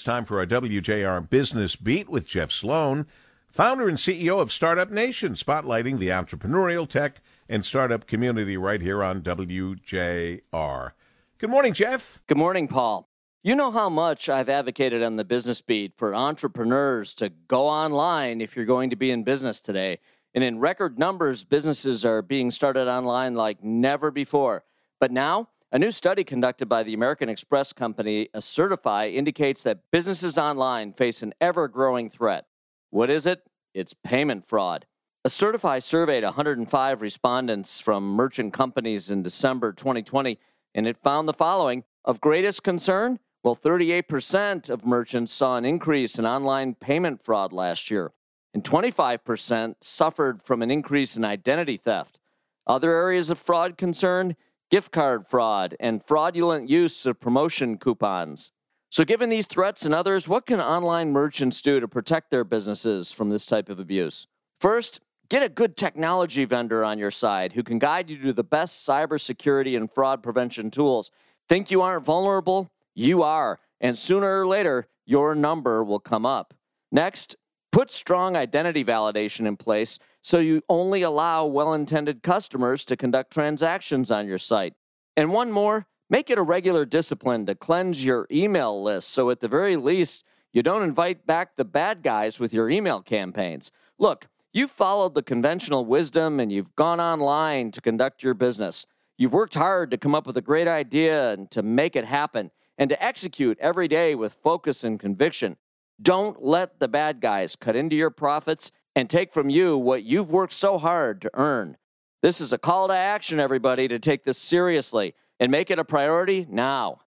It's time for our WJR Business Beat with Jeff Sloan, founder and CEO of Startup Nation, spotlighting the entrepreneurial tech and startup community right here on WJR. Good morning, Jeff. Good morning, Paul. You know how much I've advocated on the Business Beat for entrepreneurs to go online if you're going to be in business today. And in record numbers, businesses are being started online like never before. But now, a new study conducted by the American Express company, Accertify, indicates that businesses online face an ever growing threat. What is it? It's payment fraud. Accertify surveyed 105 respondents from merchant companies in December 2020, and it found the following Of greatest concern? Well, 38% of merchants saw an increase in online payment fraud last year, and 25% suffered from an increase in identity theft. Other areas of fraud concern? Gift card fraud, and fraudulent use of promotion coupons. So, given these threats and others, what can online merchants do to protect their businesses from this type of abuse? First, get a good technology vendor on your side who can guide you to the best cybersecurity and fraud prevention tools. Think you aren't vulnerable? You are. And sooner or later, your number will come up. Next, Put strong identity validation in place so you only allow well intended customers to conduct transactions on your site. And one more, make it a regular discipline to cleanse your email list so at the very least, you don't invite back the bad guys with your email campaigns. Look, you've followed the conventional wisdom and you've gone online to conduct your business. You've worked hard to come up with a great idea and to make it happen and to execute every day with focus and conviction. Don't let the bad guys cut into your profits and take from you what you've worked so hard to earn. This is a call to action, everybody, to take this seriously and make it a priority now.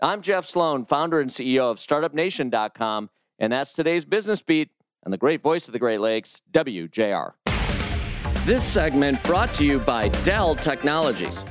I'm Jeff Sloan, founder and CEO of StartupNation.com, and that's today's business beat and the great voice of the Great Lakes, WJR. This segment brought to you by Dell Technologies.